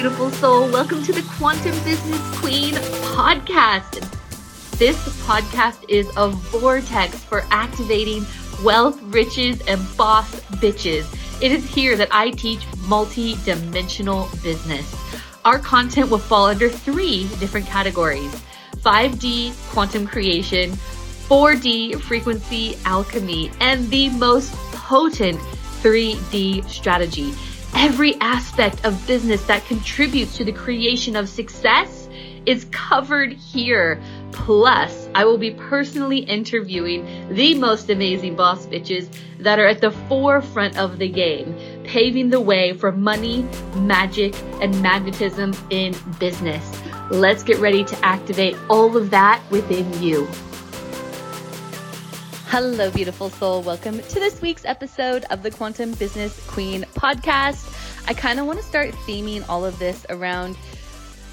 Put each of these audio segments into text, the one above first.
beautiful soul. Welcome to the Quantum Business Queen podcast. This podcast is a vortex for activating wealth, riches, and boss bitches. It is here that I teach multi dimensional business. Our content will fall under three different categories 5D quantum creation, 4D frequency alchemy, and the most potent 3D strategy every aspect of business that contributes to the creation of success is covered here. Plus, I will be personally interviewing the most amazing boss bitches that are at the forefront of the game, paving the way for money, magic, and magnetism in business. Let's get ready to activate all of that within you. Hello, beautiful soul. Welcome to this week's episode of the Quantum Business Queen podcast. I kind of want to start theming all of this around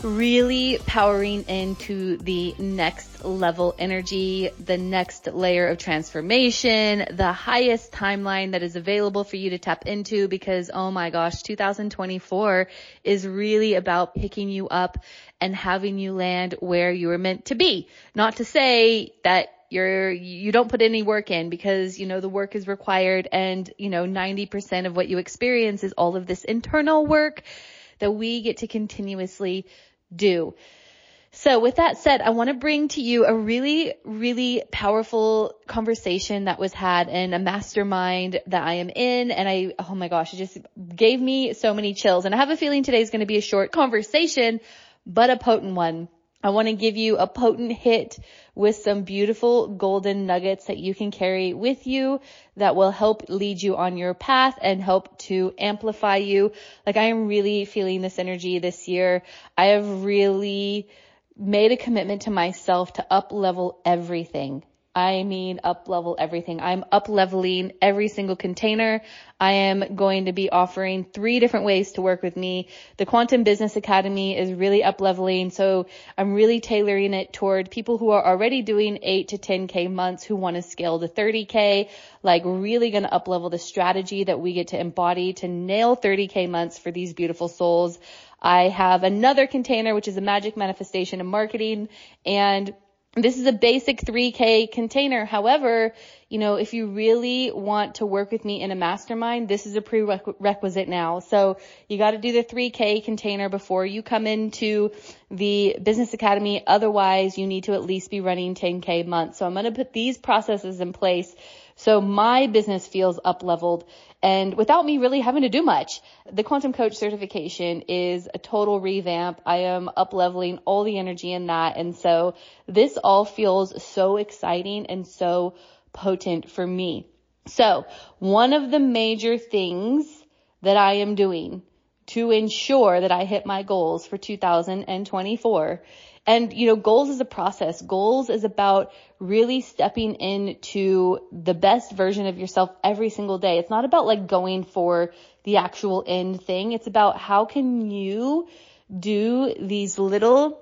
really powering into the next level energy, the next layer of transformation, the highest timeline that is available for you to tap into because oh my gosh, 2024 is really about picking you up and having you land where you were meant to be. Not to say that you're, you don't put any work in because, you know, the work is required and, you know, 90% of what you experience is all of this internal work that we get to continuously do. So with that said, I want to bring to you a really, really powerful conversation that was had in a mastermind that I am in. And I, oh my gosh, it just gave me so many chills. And I have a feeling today is going to be a short conversation, but a potent one. I want to give you a potent hit with some beautiful golden nuggets that you can carry with you that will help lead you on your path and help to amplify you. Like I am really feeling this energy this year. I have really made a commitment to myself to up level everything. I mean up level everything. I'm up leveling every single container. I am going to be offering three different ways to work with me. The Quantum Business Academy is really up leveling. So I'm really tailoring it toward people who are already doing eight to 10k months who want to scale to 30k, like really going to up level the strategy that we get to embody to nail 30k months for these beautiful souls. I have another container, which is a magic manifestation and marketing and this is a basic 3K container. However, you know, if you really want to work with me in a mastermind, this is a prerequisite now. So you got to do the 3K container before you come into the business academy. Otherwise, you need to at least be running 10K months. So I'm going to put these processes in place so my business feels up leveled and without me really having to do much. The quantum coach certification is a total revamp. I am up leveling all the energy in that. And so this all feels so exciting and so potent for me. So one of the major things that I am doing to ensure that I hit my goals for 2024 and, you know, goals is a process. Goals is about really stepping into the best version of yourself every single day. It's not about like going for the actual end thing. It's about how can you do these little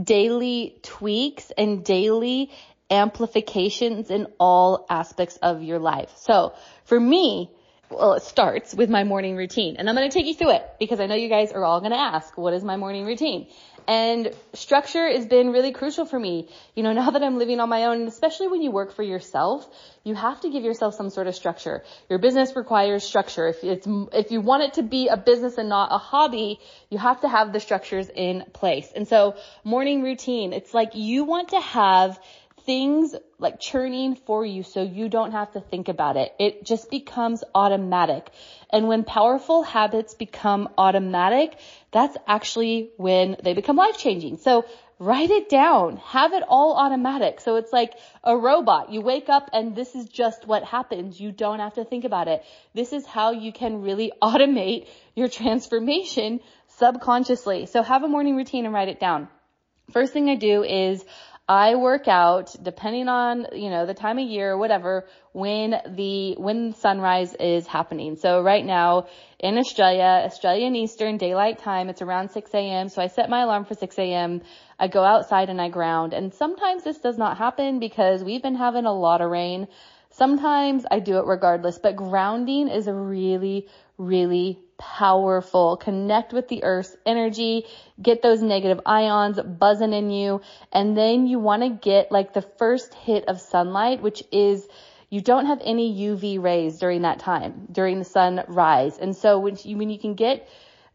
daily tweaks and daily amplifications in all aspects of your life. So for me, well, it starts with my morning routine and I'm going to take you through it because I know you guys are all going to ask, what is my morning routine? And structure has been really crucial for me. You know, now that I'm living on my own, and especially when you work for yourself, you have to give yourself some sort of structure. Your business requires structure. If it's, if you want it to be a business and not a hobby, you have to have the structures in place. And so morning routine, it's like you want to have things like churning for you so you don't have to think about it. It just becomes automatic. And when powerful habits become automatic, that's actually when they become life changing. So write it down. Have it all automatic. So it's like a robot. You wake up and this is just what happens. You don't have to think about it. This is how you can really automate your transformation subconsciously. So have a morning routine and write it down. First thing I do is I work out depending on, you know, the time of year or whatever when the, when sunrise is happening. So right now in Australia, Australian Eastern Daylight Time, it's around 6 a.m. So I set my alarm for 6 a.m. I go outside and I ground. And sometimes this does not happen because we've been having a lot of rain. Sometimes I do it regardless, but grounding is a really, really powerful. Connect with the earth's energy, get those negative ions buzzing in you, and then you want to get like the first hit of sunlight, which is you don't have any UV rays during that time, during the sunrise. And so when you, when you can get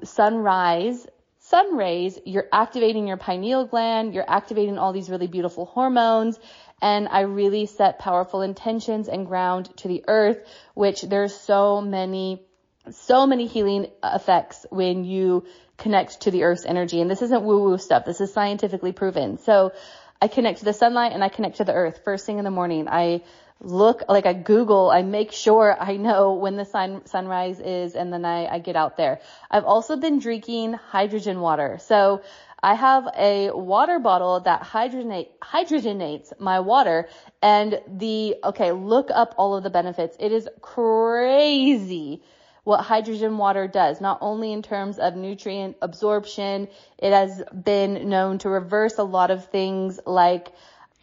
sunrise, sun rays, you're activating your pineal gland, you're activating all these really beautiful hormones. And I really set powerful intentions and ground to the earth, which there's so many so many healing effects when you connect to the earth's energy. And this isn't woo woo stuff. This is scientifically proven. So I connect to the sunlight and I connect to the earth first thing in the morning. I look like I Google, I make sure I know when the sun sunrise is and then I, I get out there. I've also been drinking hydrogen water. So I have a water bottle that hydrogenate, hydrogenates my water and the, okay, look up all of the benefits. It is crazy what hydrogen water does, not only in terms of nutrient absorption, it has been known to reverse a lot of things like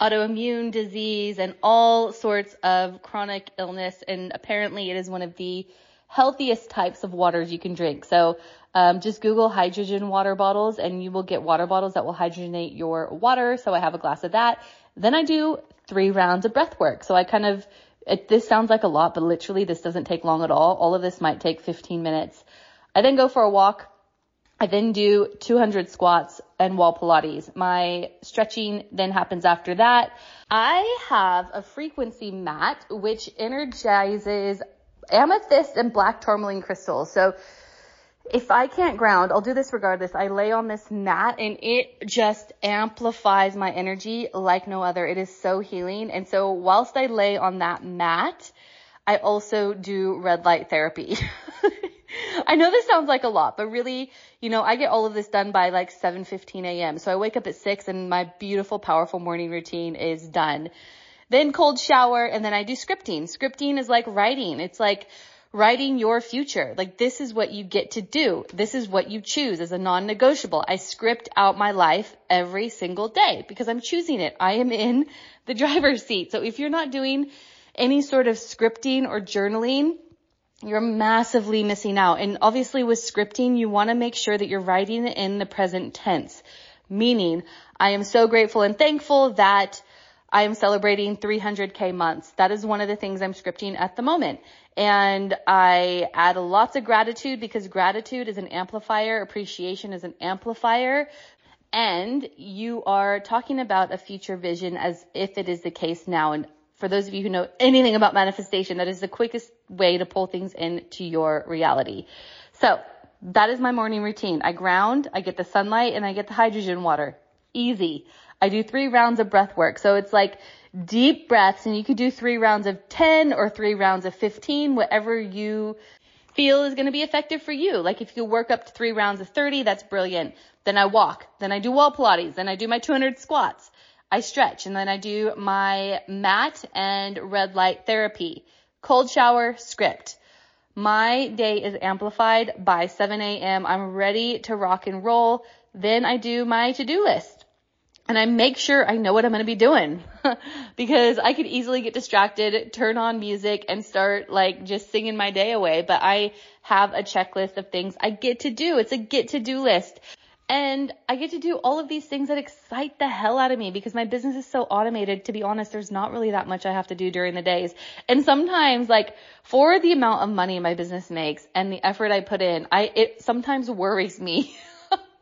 autoimmune disease and all sorts of chronic illness. And apparently it is one of the healthiest types of waters you can drink. So um, just Google hydrogen water bottles and you will get water bottles that will hydrogenate your water. So I have a glass of that. Then I do three rounds of breath work. So I kind of it, this sounds like a lot, but literally this doesn't take long at all. All of this might take 15 minutes. I then go for a walk. I then do 200 squats and wall Pilates. My stretching then happens after that. I have a frequency mat which energizes amethyst and black tourmaline crystals. So if I can't ground, I'll do this regardless. I lay on this mat and it just amplifies my energy like no other. It is so healing. And so whilst I lay on that mat, I also do red light therapy. I know this sounds like a lot, but really, you know, I get all of this done by like 7:15 a.m. So I wake up at 6 and my beautiful powerful morning routine is done. Then cold shower and then I do scripting. Scripting is like writing. It's like writing your future. Like this is what you get to do. This is what you choose as a non-negotiable. I script out my life every single day because I'm choosing it. I am in the driver's seat. So if you're not doing any sort of scripting or journaling, you're massively missing out. And obviously with scripting, you want to make sure that you're writing it in the present tense. Meaning, I am so grateful and thankful that I am celebrating 300k months. That is one of the things I'm scripting at the moment. And I add lots of gratitude because gratitude is an amplifier. Appreciation is an amplifier. And you are talking about a future vision as if it is the case now. And for those of you who know anything about manifestation, that is the quickest way to pull things into your reality. So that is my morning routine. I ground, I get the sunlight, and I get the hydrogen water. Easy. I do three rounds of breath work. So it's like deep breaths and you could do three rounds of 10 or three rounds of 15, whatever you feel is going to be effective for you. Like if you work up to three rounds of 30, that's brilliant. Then I walk. Then I do wall Pilates. Then I do my 200 squats. I stretch and then I do my mat and red light therapy. Cold shower, script. My day is amplified by 7 a.m. I'm ready to rock and roll. Then I do my to-do list and I make sure I know what I'm going to be doing because I could easily get distracted, turn on music and start like just singing my day away. But I have a checklist of things I get to do. It's a get to do list. And I get to do all of these things that excite the hell out of me because my business is so automated. To be honest, there's not really that much I have to do during the days. And sometimes like for the amount of money my business makes and the effort I put in, I, it sometimes worries me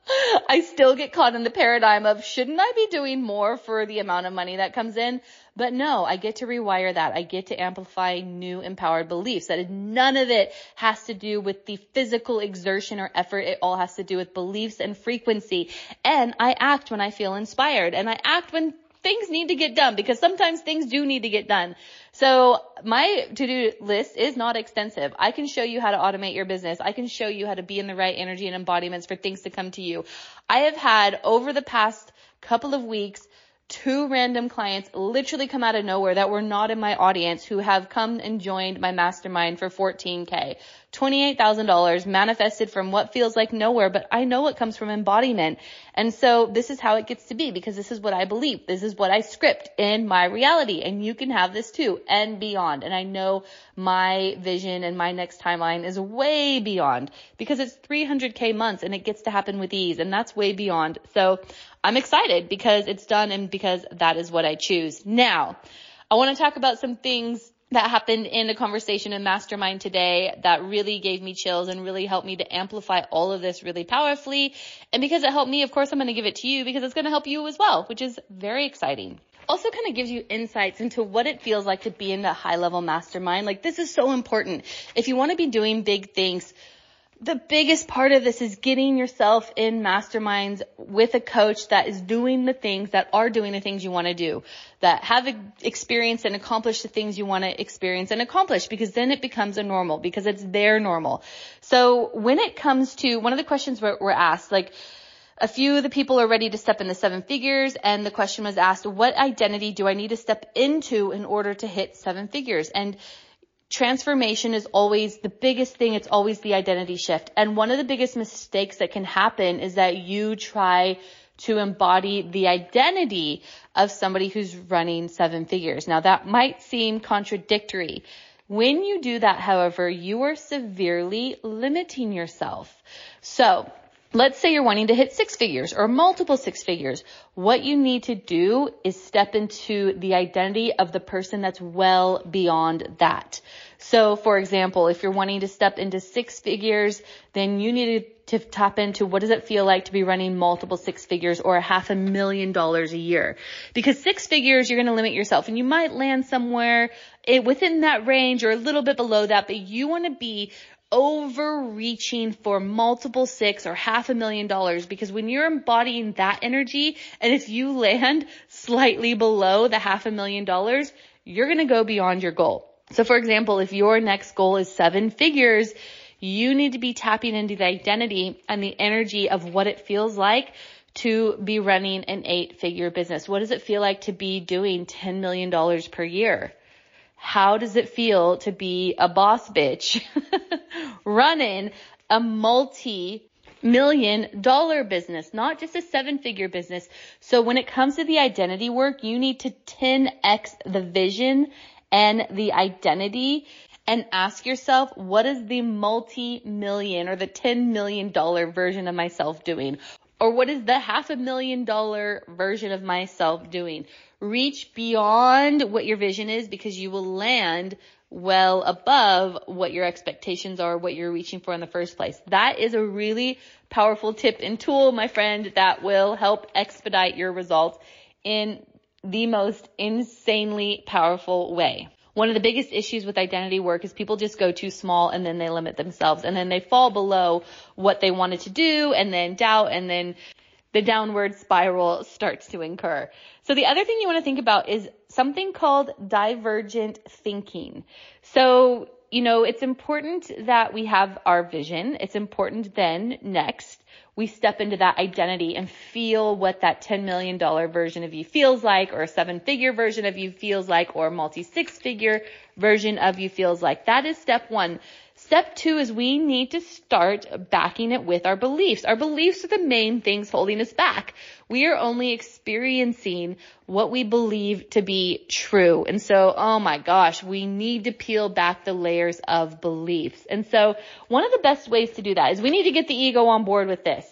I still get caught in the paradigm of shouldn't I be doing more for the amount of money that comes in? But no, I get to rewire that. I get to amplify new empowered beliefs that none of it has to do with the physical exertion or effort. It all has to do with beliefs and frequency. And I act when I feel inspired and I act when things need to get done because sometimes things do need to get done. So my to-do list is not extensive. I can show you how to automate your business. I can show you how to be in the right energy and embodiments for things to come to you. I have had over the past couple of weeks two random clients literally come out of nowhere that were not in my audience who have come and joined my mastermind for 14k. $28,000 manifested from what feels like nowhere, but I know it comes from embodiment. And so this is how it gets to be because this is what I believe. This is what I script in my reality and you can have this too and beyond. And I know my vision and my next timeline is way beyond because it's 300k months and it gets to happen with ease and that's way beyond. So I'm excited because it's done and because that is what I choose. Now, I want to talk about some things that happened in a conversation in mastermind today that really gave me chills and really helped me to amplify all of this really powerfully. And because it helped me, of course, I'm going to give it to you because it's going to help you as well, which is very exciting. Also kind of gives you insights into what it feels like to be in the high level mastermind. Like this is so important. If you want to be doing big things, the biggest part of this is getting yourself in masterminds with a coach that is doing the things that are doing the things you want to do, that have experienced and accomplished the things you want to experience and accomplish because then it becomes a normal because it's their normal. So when it comes to one of the questions we're, we're asked, like, a few of the people are ready to step into seven figures and the question was asked, what identity do I need to step into in order to hit seven figures? And transformation is always the biggest thing. It's always the identity shift. And one of the biggest mistakes that can happen is that you try to embody the identity of somebody who's running seven figures. Now that might seem contradictory. When you do that, however, you are severely limiting yourself. So let's say you're wanting to hit six figures or multiple six figures. What you need to do is step into the identity of the person that's well beyond that. So for example, if you're wanting to step into six figures, then you need to tap into what does it feel like to be running multiple six figures or a half a million dollars a year? Because six figures, you're going to limit yourself and you might land somewhere eh, within that range or a little bit below that, but you want to be overreaching for multiple six or half a million dollars because when you're embodying that energy and if you land slightly below the half a million dollars, you're going to go beyond your goal. So for example, if your next goal is seven figures, you need to be tapping into the identity and the energy of what it feels like to be running an eight figure business. What does it feel like to be doing $10 million per year? How does it feel to be a boss bitch running a multi million dollar business, not just a seven figure business. So when it comes to the identity work, you need to 10x the vision and the identity and ask yourself, what is the multi-million or the $10 million version of myself doing? Or what is the half a million dollar version of myself doing? reach beyond what your vision is because you will land well above what your expectations are, what you're reaching for in the first place. That is a really powerful tip and tool, my friend, that will help expedite your results in the most insanely powerful way. One of the biggest issues with identity work is people just go too small and then they limit themselves and then they fall below what they wanted to do and then doubt and then the downward spiral starts to incur. So the other thing you want to think about is something called divergent thinking. So, you know, it's important that we have our vision. It's important then next we step into that identity and feel what that $10 million version of you feels like or a seven figure version of you feels like or multi six figure version of you feels like. That is step one. Step two is we need to start backing it with our beliefs. Our beliefs are the main things holding us back. We are only experiencing what we believe to be true. And so, oh my gosh, we need to peel back the layers of beliefs. And so one of the best ways to do that is we need to get the ego on board with this.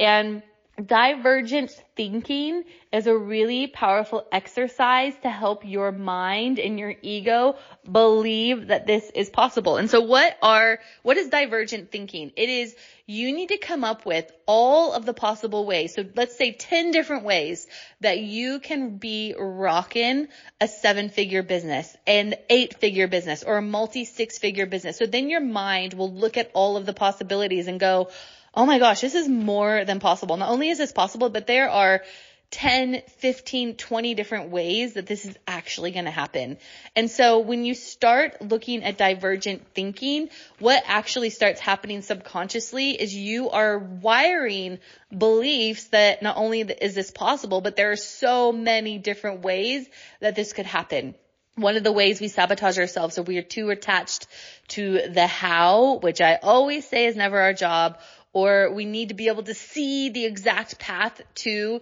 And Divergent thinking is a really powerful exercise to help your mind and your ego believe that this is possible. And so what are, what is divergent thinking? It is you need to come up with all of the possible ways. So let's say 10 different ways that you can be rocking a seven figure business, an eight figure business, or a multi six figure business. So then your mind will look at all of the possibilities and go, oh my gosh, this is more than possible. Not only is this possible, but there are 10, 15, 20 different ways that this is actually going to happen. And so when you start looking at divergent thinking, what actually starts happening subconsciously is you are wiring beliefs that not only is this possible, but there are so many different ways that this could happen. one of the ways we sabotage ourselves. So we are too attached to the how, which I always say is never our job, or we need to be able to see the exact path to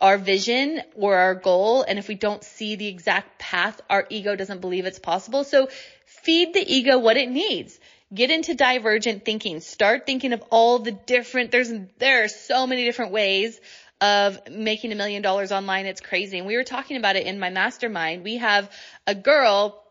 our vision or our goal. And if we don't see the exact path, our ego doesn't believe it's possible. So feed the ego what it needs. Get into divergent thinking. Start thinking of all the different, there's, there are so many different ways of making a million dollars online. It's crazy. And we were talking about it in my mastermind. We have a girl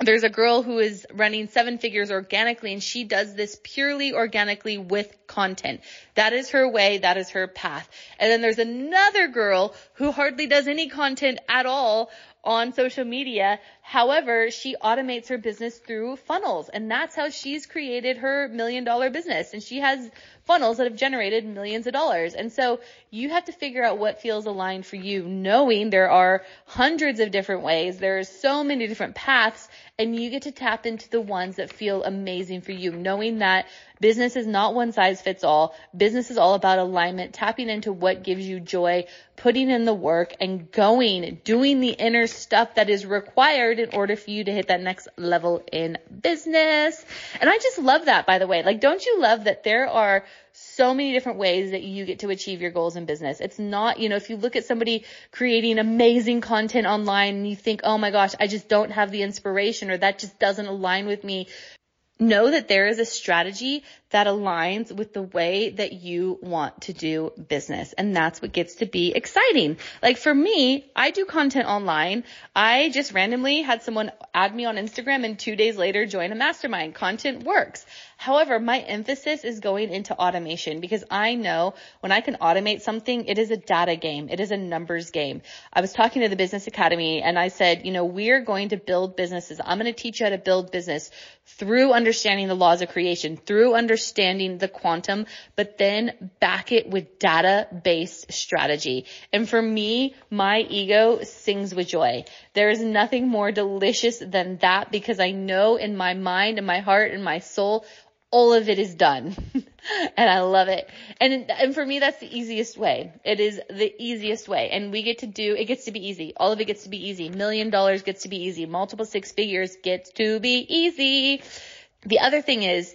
there's a girl who is running seven figures organically and she does this purely organically with content. That is her way. That is her path. And then there's another girl who hardly does any content at all on social media. However, she automates her business through funnels and that's how she's created her million dollar business. And she has funnels that have generated millions of dollars. And so you have to figure out what feels aligned for you, knowing there are hundreds of different ways. There are so many different paths and you get to tap into the ones that feel amazing for you, knowing that business is not one size fits all. Business is all about alignment, tapping into what gives you joy, putting in the work and going, doing the inner stuff that is required in order for you to hit that next level in business. And I just love that, by the way. Like, don't you love that there are so many different ways that you get to achieve your goals in business. It's not, you know, if you look at somebody creating amazing content online and you think, oh my gosh, I just don't have the inspiration or that just doesn't align with me know that there is a strategy that aligns with the way that you want to do business. And that's what gets to be exciting. Like for me, I do content online. I just randomly had someone add me on Instagram and two days later join a mastermind. Content works. However, my emphasis is going into automation because I know when I can automate something, it is a data game. It is a numbers game. I was talking to the business academy and I said, you know, we're going to build businesses. I'm going to teach you how to build business through understanding the laws of creation, through understanding the quantum, but then back it with data based strategy. And for me, my ego sings with joy. There is nothing more delicious than that because I know in my mind and my heart and my soul, all of it is done. and I love it. And, and for me, that's the easiest way. It is the easiest way. And we get to do, it gets to be easy. All of it gets to be easy. Million dollars gets to be easy. Multiple six figures gets to be easy. The other thing is,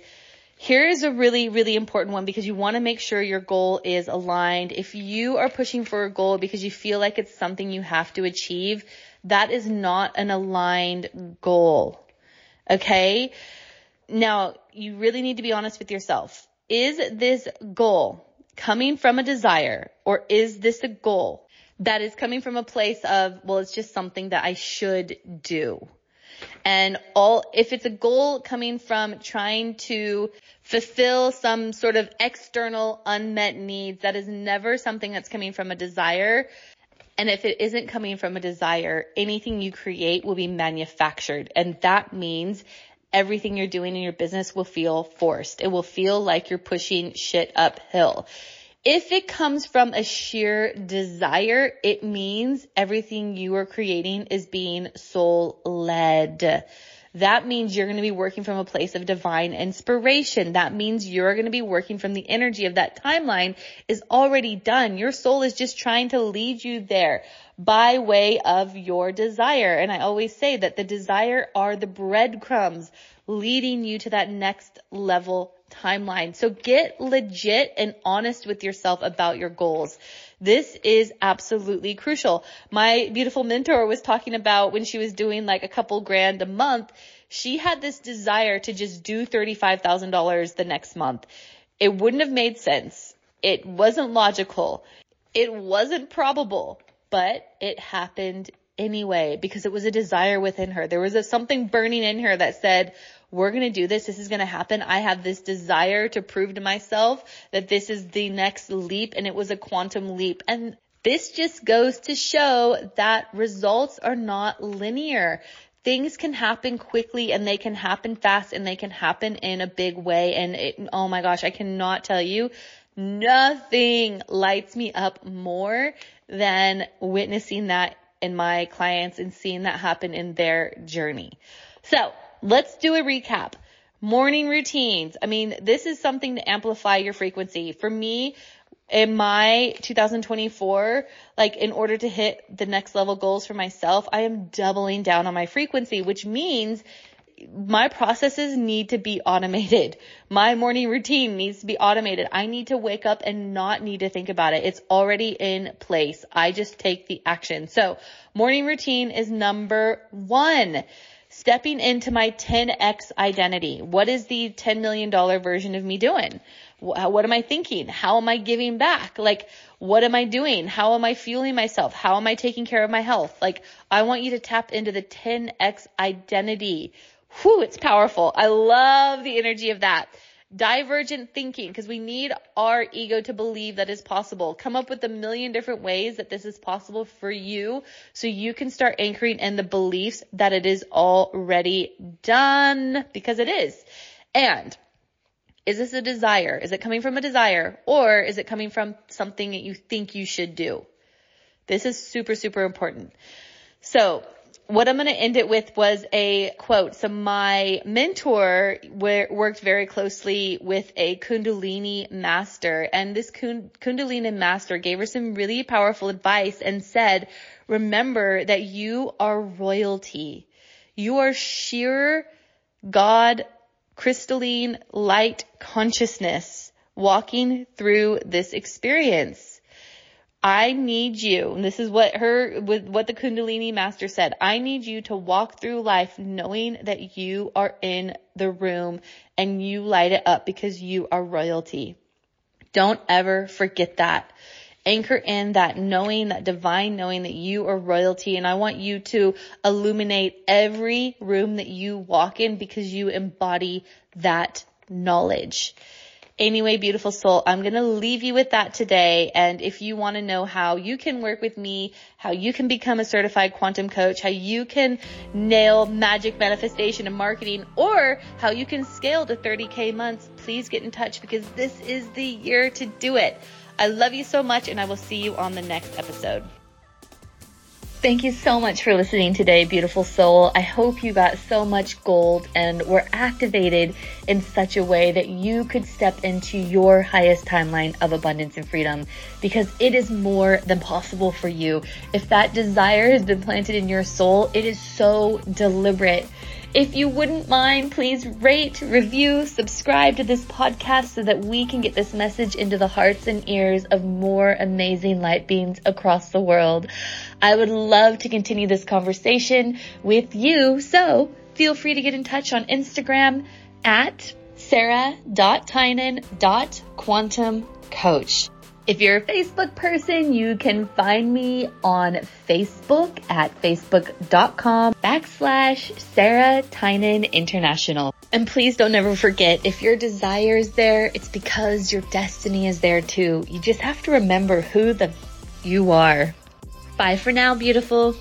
here is a really, really important one because you want to make sure your goal is aligned. If you are pushing for a goal because you feel like it's something you have to achieve, that is not an aligned goal. Okay? Now, you really need to be honest with yourself. Is this goal coming from a desire or is this a goal that is coming from a place of, well, it's just something that I should do? And all, if it's a goal coming from trying to fulfill some sort of external unmet needs, that is never something that's coming from a desire. And if it isn't coming from a desire, anything you create will be manufactured. And that means everything you're doing in your business will feel forced. It will feel like you're pushing shit uphill. If it comes from a sheer desire, it means everything you are creating is being soul led. That means you're going to be working from a place of divine inspiration. That means you're going to be working from the energy of that timeline is already done. Your soul is just trying to lead you there by way of your desire. And I always say that the desire are the breadcrumbs leading you to that next level timeline. So get legit and honest with yourself about your goals. This is absolutely crucial. My beautiful mentor was talking about when she was doing like a couple grand a month, she had this desire to just do $35,000 the next month. It wouldn't have made sense. It wasn't logical. It wasn't probable but it happened anyway because it was a desire within her. There was a, something burning in her that said, we're going to do this. This is going to happen. I have this desire to prove to myself that this is the next leap and it was a quantum leap. And this just goes to show that results are not linear. Things can happen quickly and they can happen fast and they can happen in a big way. And it, oh my gosh, I cannot tell you nothing lights me up more than witnessing that in my clients and seeing that happen in their journey. So let's do a recap. Morning routines. I mean, this is something to amplify your frequency. For me, in my 2024, like in order to hit the next level goals for myself, I am doubling down on my frequency, which means my processes need to be automated. My morning routine needs to be automated. I need to wake up and not need to think about it. It's already in place. I just take the action. So morning routine is number one. Stepping into my 10x identity. What is the $10 million version of me doing? What am I thinking? How am I giving back? Like, what am I doing? How am I fueling myself? How am I taking care of my health? Like, I want you to tap into the 10x identity. Whew, it's powerful. I love the energy of that. Divergent thinking, because we need our ego to believe that is possible. Come up with a million different ways that this is possible for you so you can start anchoring in the beliefs that it is already done because it is. And is this a desire? Is it coming from a desire or is it coming from something that you think you should do? This is super, super important. So what I'm going to end it with was a quote. So my mentor worked very closely with a Kundalini master and this Kundalini master gave her some really powerful advice and said, remember that you are royalty. You are sheer God crystalline light consciousness walking through this experience. I need you, this is what her, with what the Kundalini master said. I need you to walk through life knowing that you are in the room and you light it up because you are royalty. Don't ever forget that anchor in that knowing, that divine knowing that you are royalty. And I want you to illuminate every room that you walk in because you embody that knowledge. Anyway, beautiful soul, I'm going to leave you with that today. And if you want to know how you can work with me, how you can become a certified quantum coach, how you can nail magic manifestation and marketing, or how you can scale to 30K months, please get in touch because this is the year to do it. I love you so much, and I will see you on the next episode. Thank you so much for listening today, beautiful soul. I hope you got so much gold and were activated in such a way that you could step into your highest timeline of abundance and freedom because it is more than possible for you. If that desire has been planted in your soul, it is so deliberate. If you wouldn't mind, please rate, review, subscribe to this podcast so that we can get this message into the hearts and ears of more amazing light beings across the world. I would love to continue this conversation with you, so feel free to get in touch on Instagram at sarah.tynan.quantumcoach. If you're a Facebook person, you can find me on Facebook at facebook.com backslash Sarah Tynan International. And please don't ever forget, if your desire is there, it's because your destiny is there too. You just have to remember who the you are. Bye for now, beautiful.